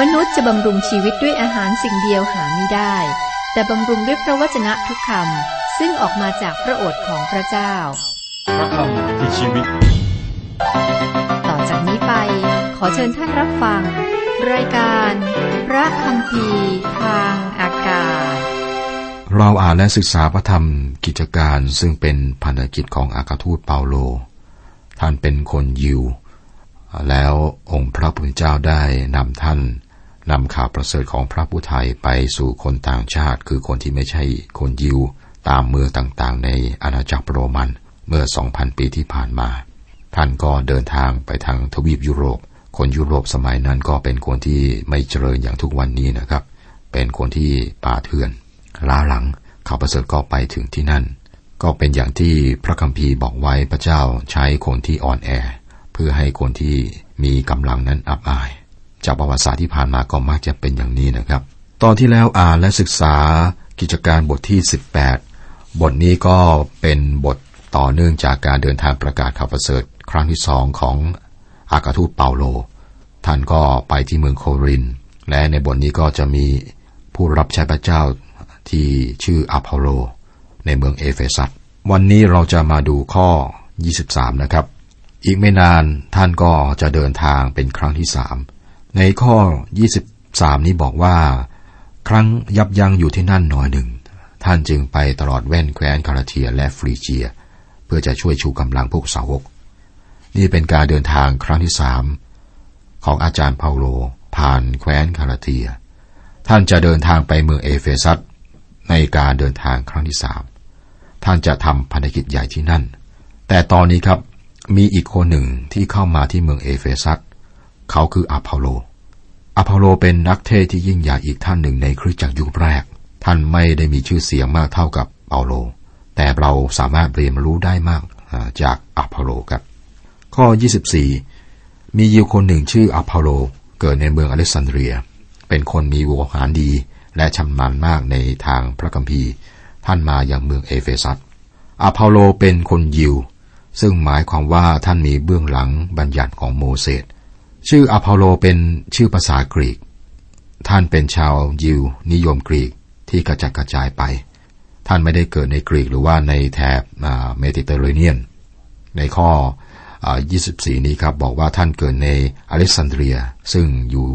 มนุษย์จะบำรุงชีวิตด้วยอาหารสิ่งเดียวหาไม่ได้ แต่บำรุงด้วยพระวจนะทุกคำซึ่งออกมาจากพระโอษฐ์ของพระเจ้า พระคำคือชีวิต ต่อจากนี้ไป ขอเชิญท่านรับฟัง รายการ พระคำพีทางอากาศ เราอ่านและศึกษาพระธรรมกิจการซึ่งเป็นพันธกิจของอากาทูตเปาโล ท่านเป็นคนยิว แล้วองค์พระผู้เป็นเจ้าได้นำท่าน นำข่าวประเสริฐของพระผู้ไทยไปสู่คนต่างชาติ คือคนที่ไม่ใช่คนยิว ตามเมืองต่างๆ ในอาณาจักรโรมันเมื่อ 2,000 ปีที่ผ่านมา ท่านก็เดินทางไปทางทวีปยุโรป คนยุโรปสมัยนั้นก็เป็นคนที่ไม่เจริญอย่างทุกวันนี้นะครับ เป็นคนที่ป่าเถื่อน ล้าหลังข่าวประเสริฐก็ไปถึงที่นั่น ก็เป็นอย่างที่พระคัมภีร์บอกไว้พระเจ้าใช้คนที่อ่อนแอ เพื่อให้คนที่มีกำลังนั้นอับอาย จากประวัติศาสตร์ที่ผ่านมาก็มักจะเป็นอย่างนี้นะครับ ตอนที่แล้วอ่านและศึกษากิจการบทที่ 18 บทนี้ก็เป็นบทต่อเนื่องจากการเดินทางประกาศข่าวประเสริฐครั้งที่สองของอากาทูตเปาโล ท่านก็ไปที่เมืองโคริน และในบทนี้ก็จะมีผู้รับใช้พระเจ้าที่ชื่ออพอลโล ในเมืองเอเฟซัสวันนี้เราจะมาดูข้อ 23 นะครับ อีกไม่นานท่านก็จะเดินทางเป็นครั้งที่สาม ในข้อ 23 นี้บอกว่า ครั้นยับยั้งอยู่ที่นั่นหน่อยหนึ่ง ท่านจึงไปตลอดแว่นแคว้นกาลาเทียและฟรีเจีย เพื่อจะช่วยชูกำลังพวกสาวก นี่เป็นการเดินทางครั้งที่สามของอาจารย์เปาโล ผ่านแคว้นกาลาเทีย ท่านจะเดินทางไปเมืองเอเฟซัสในการเดินทางครั้งที่สามท่านจะทำพันธกิจใหญ่ที่นั่น แต่ตอนนี้ครับมีอีกคนหนึ่งที่เข้ามาที่เมืองเอเฟซัส เขาคืออพอลโลอพอลโลเป็นนักเทศน์ที่ยิ่งใหญ่อีกท่านหนึ่งในคริสตจักรยุคแรก ท่านไม่ได้มีชื่อเสียงมากเท่ากับเปาโล แต่เราสามารถเรียนรู้ได้มากจากอพอลโลครับ ข้อ 24 มียิวคนหนึ่งชื่ออพอลโล เกิดในเมืองอเล็กซานเดรีย เป็นคนมีโวหารดีและชำนาญมากในทางพระคัมภีร์ ท่านมาอย่างเมืองเอเฟซัสอพอลโลเป็นคนยิว ซึ่งหมายความว่าท่านมีเบื้องหลังบัญญัติของโมเสส ชื่ออพอลโลเป็นชื่อภาษากรีก ท่านเป็นชาวยิว นิยมกรีกที่กระจัดกระจายไป ท่านไม่ได้เกิดในกรีกหรือว่าในแถบเมดิเตอร์เรเนียน ในข้อ 24 นี้ครับบอกว่าท่านเกิดในอเล็กซานเดรีย ซึ่งอยู่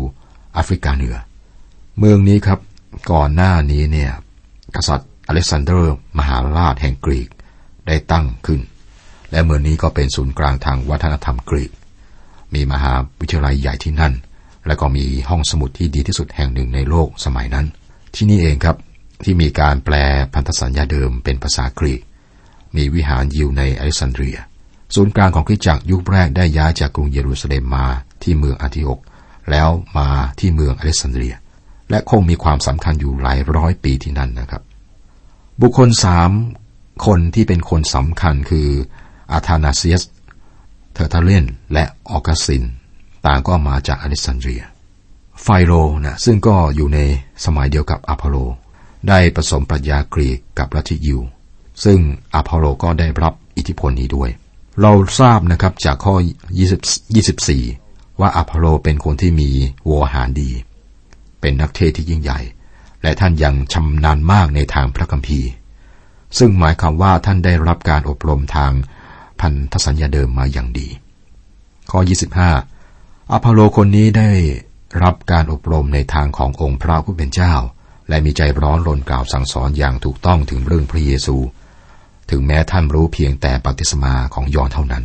แอฟริกาเหนือ เมืองนี้ครับก่อนหน้านี้เนี่ยกษัตริย์อเล็กซานเดอร์ มหาราชแห่งกรีกได้ตั้งขึ้น และเมืองนี้ก็เป็นศูนย์กลางทางวัฒนธรรมกรีก มีมหาวิทยาลัยใหญ่ที่นั่น และก็มีห้องสมุดที่ดีที่สุดแห่งหนึ่งในโลกสมัยนั้น ที่นี่เองครับที่มีการแปลพันธสัญญาเดิมเป็นภาษากรีก มีวิหารยิวในอเล็กซานเดรีย ศูนย์กลางของคริสตจักรยุคแรกได้ย้ายจากกรุงเยรูซาเล็มมาที่เมืองอันทิโอกแล้วมาที่เมืองอเล็กซานเดรีย และคงมีความสำคัญอยู่หลายร้อยปีที่นั่นนะครับ บุคคลสามคนที่เป็นคนสำคัญคืออาธานาเซียส เทอร์ทูเลียนและออกัสติน ต่างก็มาจากอเล็กซานเดรีย ไฟโลนะซึ่งก็อยู่ในสมัยเดียวกับอพอลโล ได้ผสมปรัชญากรีกกับลัทธิยิว ซึ่งอพอลโลก็ได้รับอิทธิพลนี้ด้วย เราทราบนะครับจากข้อ24ว่าอพอลโลเป็นคนที่มีโวหารดี เป็นนักเทศน์ที่ยิ่งใหญ่ และท่านยังชำนาญมากในทางพระคัมภีร์ ซึ่งหมายความว่าท่านได้รับการอบรมทาง พันธสัญญาเดิมมาอย่างดี ข้อ 25 อพอลโลคนนี้ได้รับการอบรมในทางขององค์พระผู้เป็นเจ้า และมีใจร้อนรนกล่าวสั่งสอนอย่างถูกต้องถึงเรื่องพระเยซู ถึงแม้ท่านรู้เพียงแต่ปฏิสมาของยอนเท่านั้น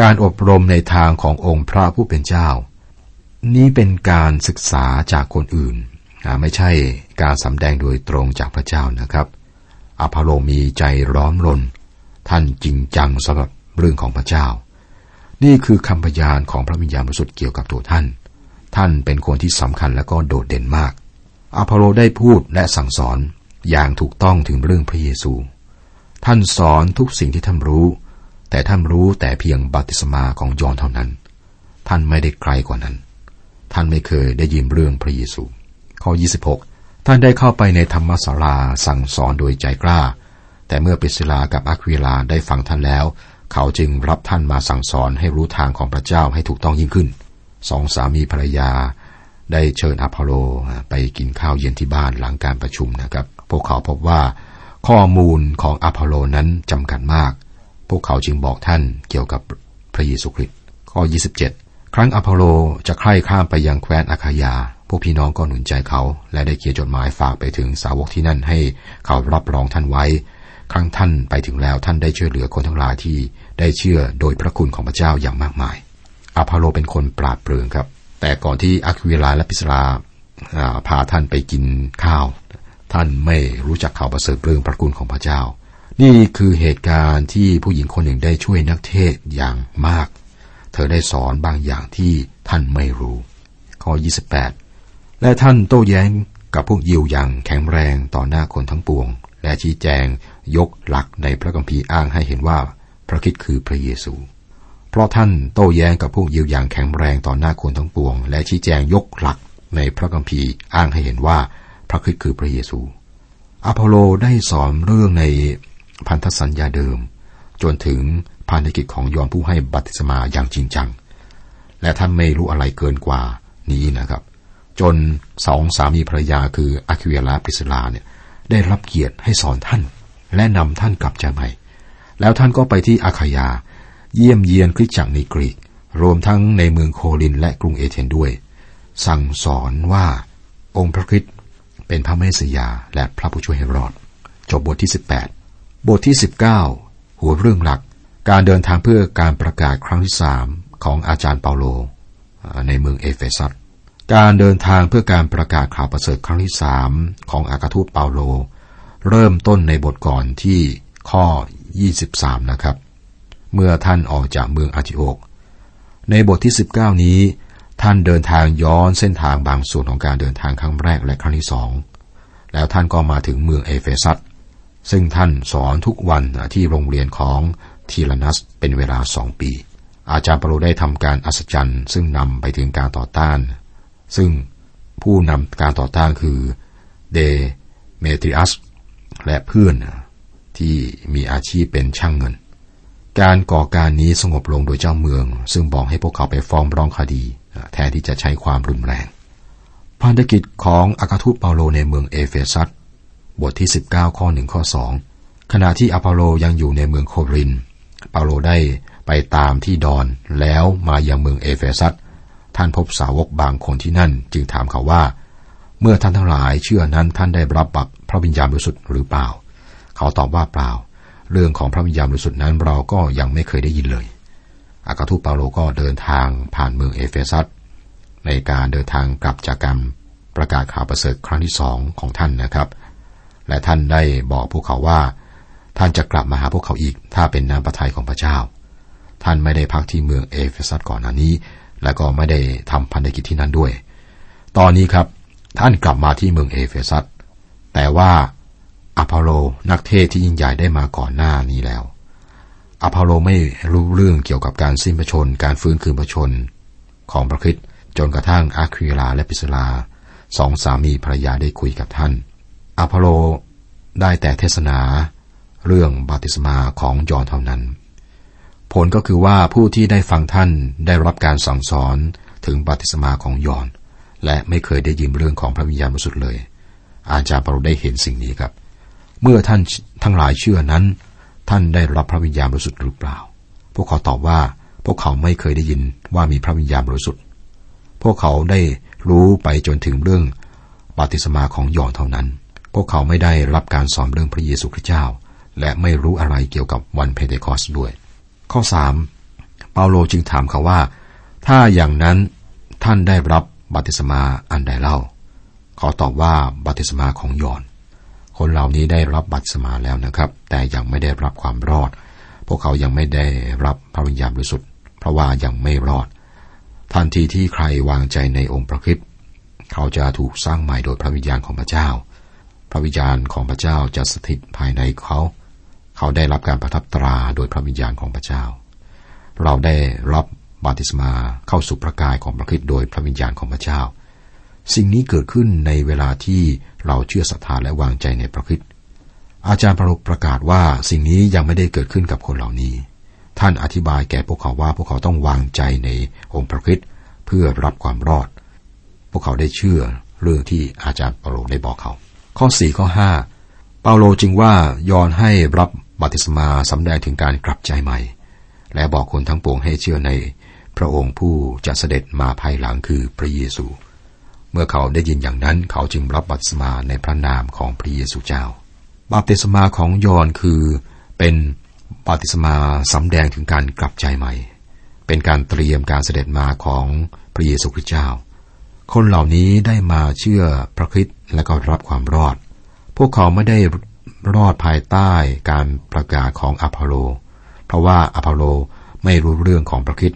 การอบรมในทางขององค์พระผู้เป็นเจ้า นี้เป็นการศึกษาจากคนอื่นไม่ใช่การสำแดงโดยตรงจากพระเจ้านะครับอพอลโลมีใจร้อนรน ท่านจริงจังสำหรับเรื่องของพระเจ้า นี่คือคำพยานของพระวิญญาณบริสุทธิ์เกี่ยวกับตัวท่าน ท่านเป็นคนที่สำคัญและก็โดดเด่นมากอพอลโลได้พูดและสั่งสอนอย่างถูกต้องถึงเรื่องพระเยซู ท่านสอนทุกสิ่งที่ท่านรู้ แต่ท่านรู้แต่เพียงบัติสมาของยอนเท่านั้น ท่านไม่ได้ไกลกว่านั้น ท่านไม่เคยได้ยินเรื่องพระเยซู ข้อ 26 ท่านได้เข้าไปในธรรมศาลาสั่งสอนโดยใจกล้า แต่เมื่อปริสสิลลากับอาควิลลาได้ฟังท่านแล้ว เขาจึงรับท่านมาสั่งสอนให้รู้ทางของพระเจ้าให้ถูกต้องยิ่งขึ้น สองสามีภรรยา ได้เชิญอพอลโลไปกินข้าวเย็นที่บ้านหลังการประชุมนะครับ พวกเขาพบว่าข้อมูลของอพอลโลนั้นจำกัดมาก พวกเขาจึงบอกท่านเกี่ยวกับพระเยซูคริสต์ ข้อ 27 ครั้นอพอลโลจะใคร่ข้ามไปยังแคว้นอาคายา พวกพี่น้องก็หนุนใจเขา และได้เขียนจดหมายฝากไปถึงสาวกที่นั่นให้เขารับรองท่านไว้ ครั้งท่านไปถึงแล้วท่านได้ช่วยเหลือคนทั้งหลายที่ได้เชื่อโดยพระคุณของพระเจ้าอย่างมากมายอพอลโลเป็นคนปราดเปรื่องครับ แต่ก่อนที่อะควิลาและพิสราพาท่านไปกินข้าว ท่านไม่รู้จักข่าวประเสริฐเรื่องพระคุณของพระเจ้า นี่คือเหตุการณ์ที่ผู้หญิงคนหนึ่งได้ช่วยนักเทศอย่างมาก เธอได้สอนบางอย่างที่ท่านไม่รู้ ข้อ 28 และท่านโต้แย้งกับพวกยิวอย่างแข็งแรงต่อหน้าคนทั้งปวง และชี้แจง ยกหลักในพระคัมภีร์อ้างให้เห็นว่าพระคิดคือพระเยซู เพราะท่านโต้แย้งกับพวกยิวอย่างแข็งแรงต่อหน้าคนทั้งปวง และชี้แจงยกหลักในพระคัมภีร์อ้างให้เห็นว่าพระคริสต์คือพระเยซู อพอลโลได้สอนเรื่องในพันธสัญญาเดิม จนถึงพันธกิจของยอนผู้ให้บัติสมาอย่างจริงจัง และท่านไม่รู้อะไรเกินกว่านี้นะครับ จนสองสามีภรรยาคืออาคิเวลาปริสลาเนี่ยได้รับเกียรติให้สอนท่าน และนำท่านกลับใจใหม่แล้วท่านก็ไปที่อาคายา เยี่ยมเยียนคริสตจักรในกรีก รวมทั้งในเมืองโคลินและกรุงเอเธนด้วย สั่งสอนว่าองค์พระคริสต์เป็นพระเมสยาและพระผู้ช่วยให้รอด จบบทที่ 18 บทที่ 19 หัวเรื่องหลัก การเดินทางเพื่อการประกาศครั้งที่สามของอาจารย์เปาโล ในเมืองเอเฟซัสการเดินทางเพื่อการประกาศข่าวประเสริฐครั้งที่สามของอากาทูตเปาโล เริ่มต้นในบทก่อนที่ข้อ 23 นะครับ เมื่อท่านออกจากเมืองอาจิโอก ในบทที่ 19 นี้ ท่านเดินทางย้อนเส้นทางบางส่วนของการเดินทางครั้งแรกและครั้งที่สองแล้วท่านก็มาถึงเมืองเอเฟซัสซึ่งท่านสอนทุกวันที่โรงเรียนของทีลนัสเป็นเวลาสองปี อาจารย์เปโลได้ทำการอัศจรรย์ ซึ่งนำไปถึงการต่อต้าน ซึ่งผู้นำการต่อต้านคือเดเมทริอัส และเพื่อนที่มีอาชีพเป็นช่างเงิน การก่อการนี้สงบลงโดยเจ้าเมือง ซึ่งบอกให้พวกเขาไปฟ้องร้องคดีแทนที่จะใช้ความรุนแรงพันธกิจของอัครทูตเปาโลในเมืองเอเฟซัสบทที่ 19 ข้อ1ข้อ 2 ขณะที่อพอลโลยังอยู่ในเมืองโครินธ์ เปาโลได้ไปตามที่ดอนแล้วมายังเมืองเอเฟซัสท่านพบสาวกบางคนที่นั่น จึงถามเขาว่า เมื่อท่านทั้งหลายเชื่อนั้นท่านได้รับบัพ พระวิญญาณบริสุทธิ์หรือเปล่า เขาตอบว่าเปล่า เรื่องของพระวิญญาณบริสุทธิ์นั้นเราก็ยังไม่เคยได้ยินเลย อัครทูตเปาโลก็เดินทางผ่านเมืองเอเฟซัสในการเดินทางกลับจากการประกาศข่าวประเสริฐครั้งที่สองของท่านนะครับ และท่านได้บอกพวกเขาว่า ท่านจะกลับมาหาพวกเขาอีก ถ้าเป็นน้ำพระทัยของพระเจ้า ท่านไม่ได้พักที่เมืองเอเฟซัสก่อนหน้านี้ และก็ไม่ได้ทำพันธกิจที่นั่นด้วย ตอนนี้ครับท่านกลับมาที่เมืองเอเฟซัส แต่ว่าอพอลโลนักเทศน์ที่ยิ่งใหญ่ได้มาก่อนหน้านี้แล้ว อพอลโลไม่รู้เรื่องเกี่ยวกับการสิ้นพระชนม์ การฟื้นคืนพระชนม์ ของพระคริสต์จนกระทั่งอาควิลลาและปริสสิลลาสองสามีภรรยาได้คุยกับท่าน อพอลโลได้แต่เทศนาเรื่องบัพติศมาของยอห์นเท่านั้น ผลก็คือว่าผู้ที่ได้ฟังท่านได้รับการสั่งสอนถึงบาติสมาของยอน และไม่เคยได้ยินเรื่องของพระวิญญาณบริสุทธิ์เลย อาจารย์เปรโลได้เห็นสิ่งนี้ครับ เมื่อท่านทั้งหลายเชื่อนั้น ท่านได้รับพระวิญญาณบริสุทธิ์หรือเปล่า พวกเขาตอบว่าพวกเขาไม่เคยได้ยินว่ามีพระวิญญาณบริสุทธิ์ พวกเขาได้รู้ไปจนถึงเรื่องปฏิสมาของยอนเท่านั้น พวกเขาไม่ได้รับการสอนเรื่องพระเยซูคริสต์เจ้า และไม่รู้อะไรเกี่ยวกับวันเพเทคอสด้วย ข้อสามเปาโลจึงถามเขาว่า ถ้าอย่างนั้นท่านได้รับบัติสมาอันใดเล่า เขาตอบว่าบัติสมาของยอน คนเหล่านี้ได้รับบัตรสมาแล้วนะครับ แต่ยังไม่ได้รับความรอด พวกเขายังไม่ได้รับพระวิญญาณบริสุทธิ์ เพราะว่ายังไม่รอด ทันทีที่ใครวางใจในองค์พระคิดเขาจะถูกสร้างใหม่โดยพระวิญญาณของพระเจ้า พระวิญญาณของพระเจ้าจะสถิตภายในเขา เขาได้รับการประทับตราโดยพระวิญญาณของพระเจ้า เราได้รับบาติสมาเข้าสู่พระกายของพระคิดโดยพระวิญญาณของพระเจ้า สิ่งนี้เกิดขึ้นในเวลาที่เราเชื่อศรัทธาและวางใจในพระคิดอาจารย์ประประกาศว่าสิ่งนี้ยังไม่ได้เกิดขึ้นกับคนเหล่านี้ ท่านอธิบายแก่พวกเขาว่าพวกเขาต้องวางใจในองค์พระคิดเพื่อรับความรอด พวกเขาได้เชื่อเรื่องที่อาจารย์เปาโลได้บอกเขา ข้อ4ข้อ5เปาโลจึงว่ายอนให้รับบัติศมาสำแดงถึงการกลับใจใหม่ และบอกคนทั้งปวงให้เชื่อในพระองค์ผู้จะเสด็จมาภายหลังคือพระเยซู เมื่อเขาได้ยินอย่างนั้นเขาจึงรับบัติศมาในพระนามของพระเยซูเจ้า บัติศมาของยอนคือเป็นบัติศมาสำแดงถึงการกลับใจใหม่ เป็นการเตรียมการเสด็จมาของพระเยซูคริสต์เจ้า คนเหล่านี้ได้มาเชื่อพระคริสต์และก็รับความรอด พวกเขาไม่ได้รอดภายใต้การประกาศของอพอลโล เพราะว่าอพอลโลไม่รู้เรื่องของพระคริสต์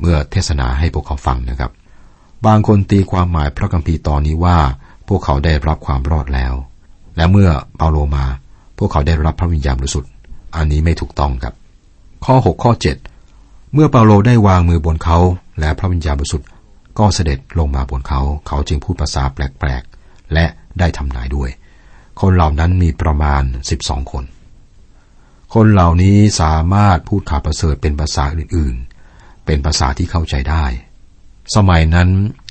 เมื่อเทศนาให้พวกเขาฟังนะครับ บางคนตีความหมายพระคัมภีร์ตอนนี้ว่า พวกเขาได้รับความรอดแล้ว และเมื่อเปาโลมา พวกเขาได้รับพระวิญญาณบริสุทธิ์ อันนี้ไม่ถูกต้องครับ ข้อ 6 ข้อ 7 เมื่อเปาโลได้วางมือบนเขา และพระวิญญาณบริสุทธิ์ก็เสด็จลงมาบนเขา เขาจึงพูดภาษาแปลกๆ และได้ทำนายด้วย คนเหล่านั้นมีประมาณสิบสองคน คนเหล่านี้สามารถพูดข่าวประเสริฐเป็นภาษาอื่นๆ เป็นภาษาที่เข้าใจได้ สมัยนั้น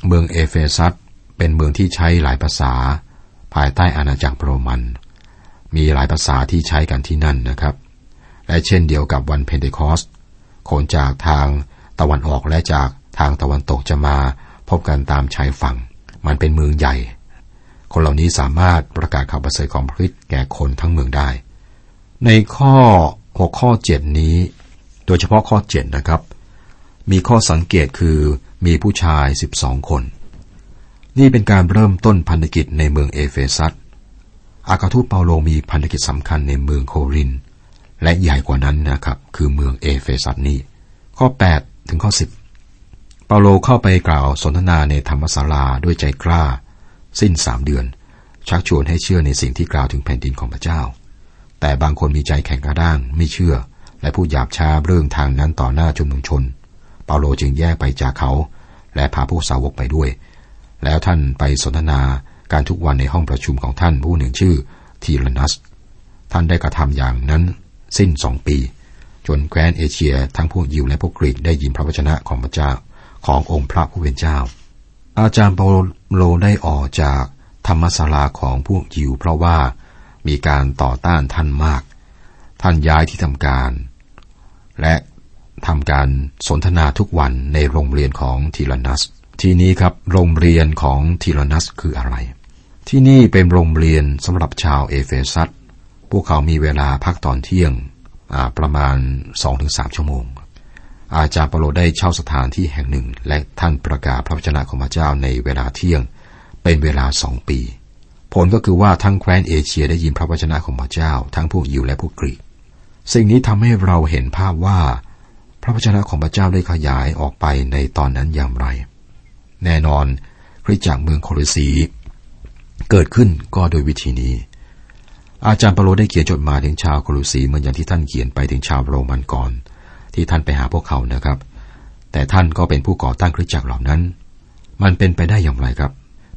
เมืองเอเฟซัสเป็นเมืองที่ใช้หลายภาษา ภายใต้อาณาจักรโรมัน มีหลายภาษาที่ใช้กันที่นั่นนะครับ และเช่นเดียวกับวันเพนเทคอสคนจากทางตะวันออกและจากทางตะวันตกจะมาพบกันตามชายฝั่ง มันเป็นเมืองใหญ่ คนเหล่านี้สามารถประกาศข่าวประเสริฐของพระคริสต์แก่คนทั้งเมืองได้ ในข้อหกข้อเจ็ดนี้ โดยเฉพาะข้อเจ็ดนะครับ มีข้อสังเกตคือ มีผู้ชายสิบสองคน นี่เป็นการเริ่มต้นพันธกิจในเมืองเอเฟซัสอัครทูตเปาโลมีพันธกิจสำคัญในเมืองโครินธ์ และใหญ่กว่านั้นนะครับ คือเมืองเอเฟซัสนี้ข้อ 8 ถึงข้อ 10 เปาโลเข้าไปกล่าวสนทนาในธรรมศาลาด้วยใจกล้า สิ้นสามเดือน ชักชวนให้เชื่อในสิ่งที่กล่าวถึงแผ่นดินของพระเจ้า แต่บางคนมีใจแข็งกระด้างไม่เชื่อ และพูดหยาบช้าเรื่องทางนั้นต่อหน้าชุมนุมชน เปาโลจึงแยกไปจากเขา และพาพวกสาวกไปด้วย แล้วท่านไปสนทนาการทุกวันในห้องประชุมของท่านผู้หนึ่งชื่อทีรนัส ท่านได้กระทำอย่างนั้นสิ้นสองปี จนแคว้นเอเชียทั้งพวกยิวและพวกกรีกได้ยินพระวจนะของพระเจ้าขององค์พระผู้เป็นเจ้า อาจารย์เปาโลได้ออกจากธรรมศาลาของพวกยิว เพราะว่ามีการต่อต้านท่านมาก ท่านย้ายที่ทำการ และ ทำการสนทนาทุกวันในโรงเรียนของทีรันนัส ทีนี้ครับโรงเรียนของทีรันนัสคืออะไร ที่นี่เป็นโรงเรียนสำหรับชาวเอเฟซัสพวกเขามีเวลาพักตอนเที่ยงประมาณ 2-3 ชั่วโมง อาจารย์เปาโลได้เช่าสถานที่แห่งหนึ่ง และท่านประกาศพระวจนะของพระเจ้าในเวลาเที่ยง เป็นเวลาสองปี ผลก็คือว่าทั้งแคว้นเอเชียได้ยินพระวจนะของพระเจ้า ทั้งพวกยิวและพวกกรีก สิ่งนี้ทำให้เราเห็นภาพว่า พระวจนะของพระเจ้าได้ขยายออกไปในตอนนั้นอย่างไร แน่นอนคริสตจักรเมืองโคริสี เกิดขึ้นก็โดยวิธีนี้ อาจารย์เปโลได้เขียนจดหมายถึงชาวโคริสีเหมือนอย่างที่ท่านเขียนไปถึงชาวโรมันก่อน ที่ท่านไปหาพวกเขานะครับ แต่ท่านก็เป็นผู้ก่อตั้งคริสตจักรเหล่านั้น มันเป็นไปได้อย่างไรครับ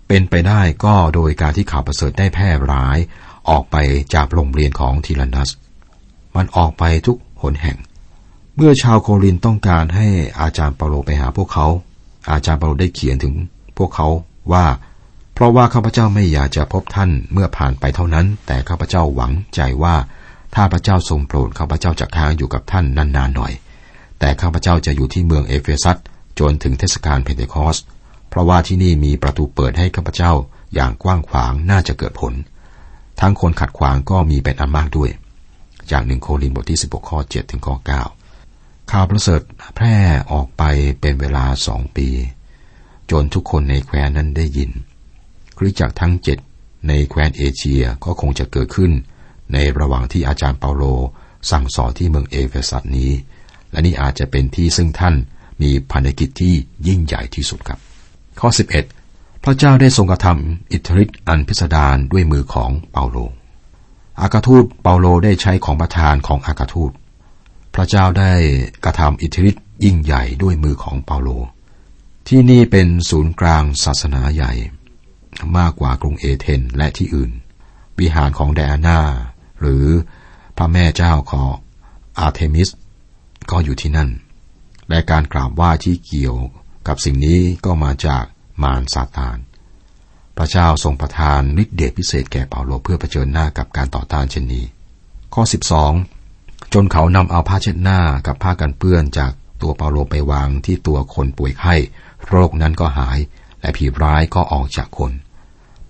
เป็นไปได้ก็โดยการที่ข่าวประเสริฐได้แพร่ร้าย ออกไปจากโรงเรียนของทีลานัส มันออกไปทุกหนแห่ง เมื่อชาวโครินต้องการให้อาจารย์เปาโลไปหาพวกเขา อาจารย์เปาโลได้เขียนถึงพวกเขาว่า เพราะว่าข้าพเจ้าไม่อยากจะพบท่านเมื่อผ่านไปเท่านั้น แต่ข้าพเจ้าหวังใจว่าถ้าพระเจ้าทรงโปรดข้าพเจ้าจะค้างอยู่กับท่านนานๆหน่อย แต่ข้าพเจ้าจะอยู่ที่เมืองเอเฟซัสจนถึงเทศกาลเพ็นเทคอสต์เพราะว่าที่นี่มีประตูเปิดให้ข้าพเจ้าอย่างกว้างขวางน่าจะเกิดผล ทั้งคนขัดขวางก็มีเป็นอันมากด้วย จากหนึ่งโครินธ์บทที่ 16 ข้อ 7 ถึงข้อ 9 ข่าวประเสริฐแพร่ออกไปเป็นเวลาสองปี จนทุกคนในแคว้นนั้นได้ยินคริสตจักรทั้งเจ็ดในแคว้นเอเชียก็คงจะเกิดขึ้น ในระหว่างที่อาจารย์เปาโลสั่งสอนที่เมืองเอเฟซัสนี้ และนี่อาจจะเป็นที่ซึ่งท่านมีพันธกิจที่ยิ่งใหญ่ที่สุดครับ ข้อ 11 พระเจ้าได้ทรงกระทำอิทธิฤทธิ์อันพิสดารด้วยมือของเปาโล อากาทูตเปาโลได้ใช้ของประทานของอากาทูต พระเจ้าได้กระทำอิทธิฤทธิ์ยิ่งใหญ่ด้วยมือของเปาโล ที่นี่เป็นศูนย์กลางศาสนาใหญ่ มากกว่ากรุงเอเธนส์และที่อื่น วิหารของไดอาน่า หรือพระแม่เจ้าของอาร์เทมิส ก็อยู่ที่นั่น และการกราบไหว้ที่เกี่ยวกับสิ่งนี้ก็มาจากมารซาตาน พระเจ้าทรงประทานฤทธิเดชพิเศษแก่เปาโลเพื่อเผชิญหน้ากับการต่อต้านเช่นนี้ ข้อ 12 จนเขานำเอาผ้าเช็ดหน้ากับผ้ากันเปื้อนจากตัวเปาโลไปวางที่ตัวคนป่วยไข้ โรคนั้นก็หาย และผีร้ายก็ออกจากคน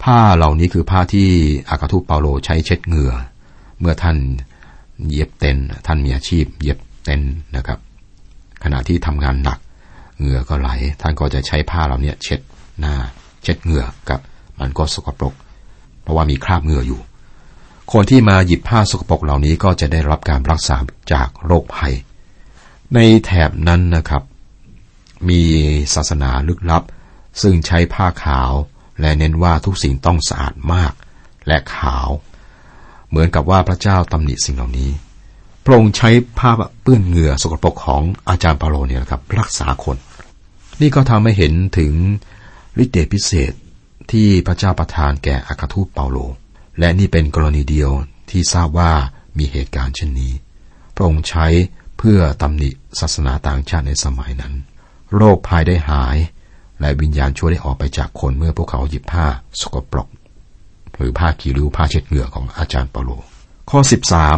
ผ้าเหล่านี้คือผ้าที่อากาทูปเปาโลใช้เช็ดเหงื่อ เมื่อท่านเย็บเต็นท่านมีอาชีพ เย็บเต็นนะครับ ขณะที่ทำงานหนัก เหงื่อก็ไหล ท่านก็จะใช้ผ้าเหล่านี้เช็ดหน้า เช็ดเหงื่อกับ มันก็สกปรก เพราะว่ามีคราบเหงื่ออยู่ คนที่มาหยิบผ้าสกปรกเหล่านี้ก็จะได้รับการรักษาจากโรคภัย ในแถบนั้นนะครับ มีศาสนาลึกลับ ซึ่งใช้ผ้าขาว และเน้นว่าทุกสิ่งต้องสะอาดมาก และขาว เหมือนกับว่าพระเจ้าตำหนิสิ่งเหล่านี้ พระองค์ใช้ผ้าเปื้อนเหงื่อสกปรกของอาจารย์เปาโลเนี่ยนะครับ รักษาคน นี่ก็ทำให้เห็นถึงฤทธิ์เดชพิเศษที่พระเจ้าประทานแก่อาคาทูตเปาโล และนี่เป็นกรณีเดียวที่ทราบว่ามีเหตุการณ์เช่นนี้ พระองค์ใช้เพื่อตำหนิศาสนาต่างชาติในสมัยนั้น โรคภัยได้หาย และวิญญาณชั่วได้ออกไปจากคนเมื่อพวกเขาหยิบผ้าสกปรก หรือผ้ากีริ้วผ้าเช็ดเหงื่อของอาจารย์เปาโล ข้อ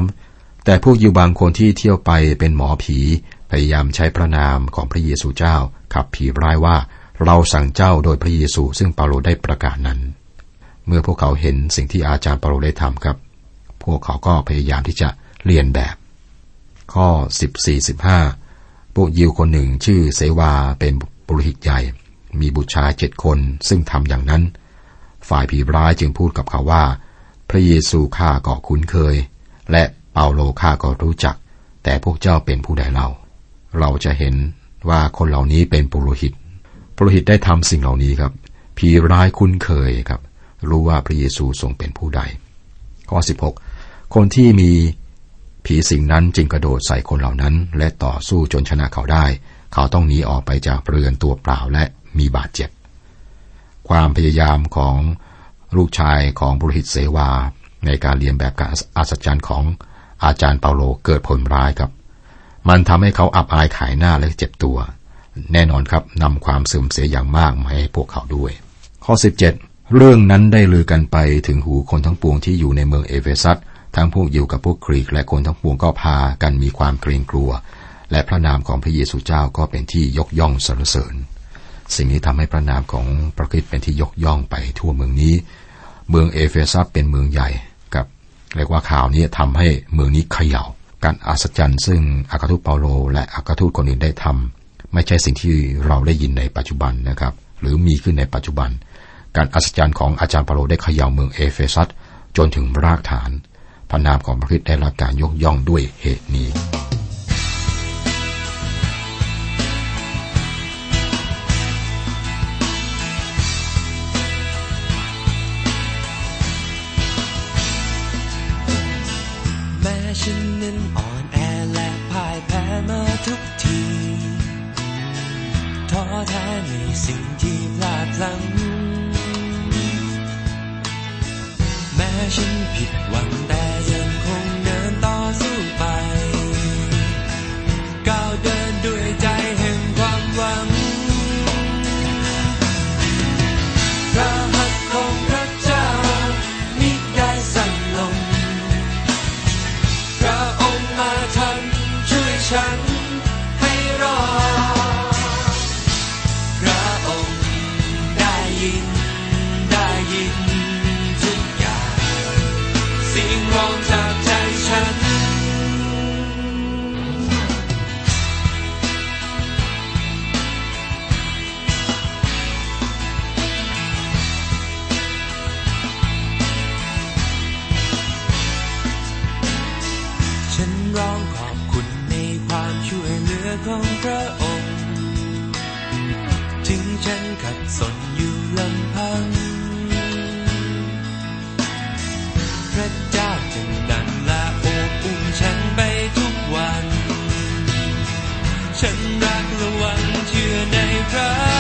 13 แต่พวกยิวบางคนที่เที่ยวไปเป็นหมอผีพยายามใช้พระนามของพระเยซูเจ้าขับผีร้ายว่าเราสั่งเจ้าโดยพระเยซูซึ่งเปาโลได้ประกาศนั้น เมื่อพวกเขาเห็นสิ่งที่อาจารย์เปาโลได้ทำครับ พวกเขาก็พยายามที่จะเรียนแบบ ข้อ 14-15พวกยิวคนหนึ่งชื่อเสวาเป็นปุโรหิตใหญ่ มีบุตรชายเจ็ดคนซึ่งทำอย่างนั้น ฝ่ายผีร้ายจึงพูดกับเขาว่า พระเยซูข้าก็คุ้นเคย และเปาโลข้าก็รู้จัก แต่พวกเจ้าเป็นผู้ใดเล่าเราจะเห็นว่าคนเหล่านี้เป็นปุโรหิตปุโรหิตได้ทำสิ่งเหล่านี้ครับผีร้ายคุ้นเคยครับ รู้ว่าพระเยซูทรงเป็นผู้ใด ข้อ 16 คนที่มีผีสิงนั้นจึงกระโดดใส่คนเหล่านั้น และต่อสู้จนชนะเขาได้ เขาต้องหนีออกไปจากเรือนตัวเปล่าและมีบาดเจ็บ ความพยายามของลูกชายของบุรหิตเสวา ในการเรียนแบบการอัศจรรย์ของอาจารย์เปาโลเกิดผลร้ายครับ มันทำให้เขาอับอายขายหน้าและเจ็บตัว แน่นอนครับนำความเสื่อมเสียอย่างมากมาให้พวกเขาด้วย ข้อ 17 เรื่องนั้นได้ลือกันไปถึงหูคนทั้งปวงที่อยู่ในเมืองเอเฟซัสทั้งพวกยิวกับพวกกรีกและคนทั้งปวงก็พากันมีความเกรงกลัว และพระนามของพระเยซูเจ้าก็เป็นที่ยกย่องสรรเสริญ สิ่งนี้ทำให้พระนามของพระคริสต์เป็นที่ยกย่องไปทั่วเมืองนี้ เมืองเอเฟซัสเป็นเมืองใหญ่กับเรียกว่าข่าวนี้ทำให้เมืองนี้เขย่า การอัศจรรย์ซึ่งอัครทูตเปาโล และอัครทูตคนอื่นได้ทำไม่ใช่สิ่งที่เราได้ยินในปัจจุบันนะครับ หรือมีขึ้นในปัจจุบัน การอัศจรรย์ของอาจารย์เปาโลได้เขย่าเมืองเอเฟซัสจนถึงรากฐานพระนามของพระคริสต์ได้รับการยกย่องด้วยเหตุนี้ฉัน ฉัน name, Christ.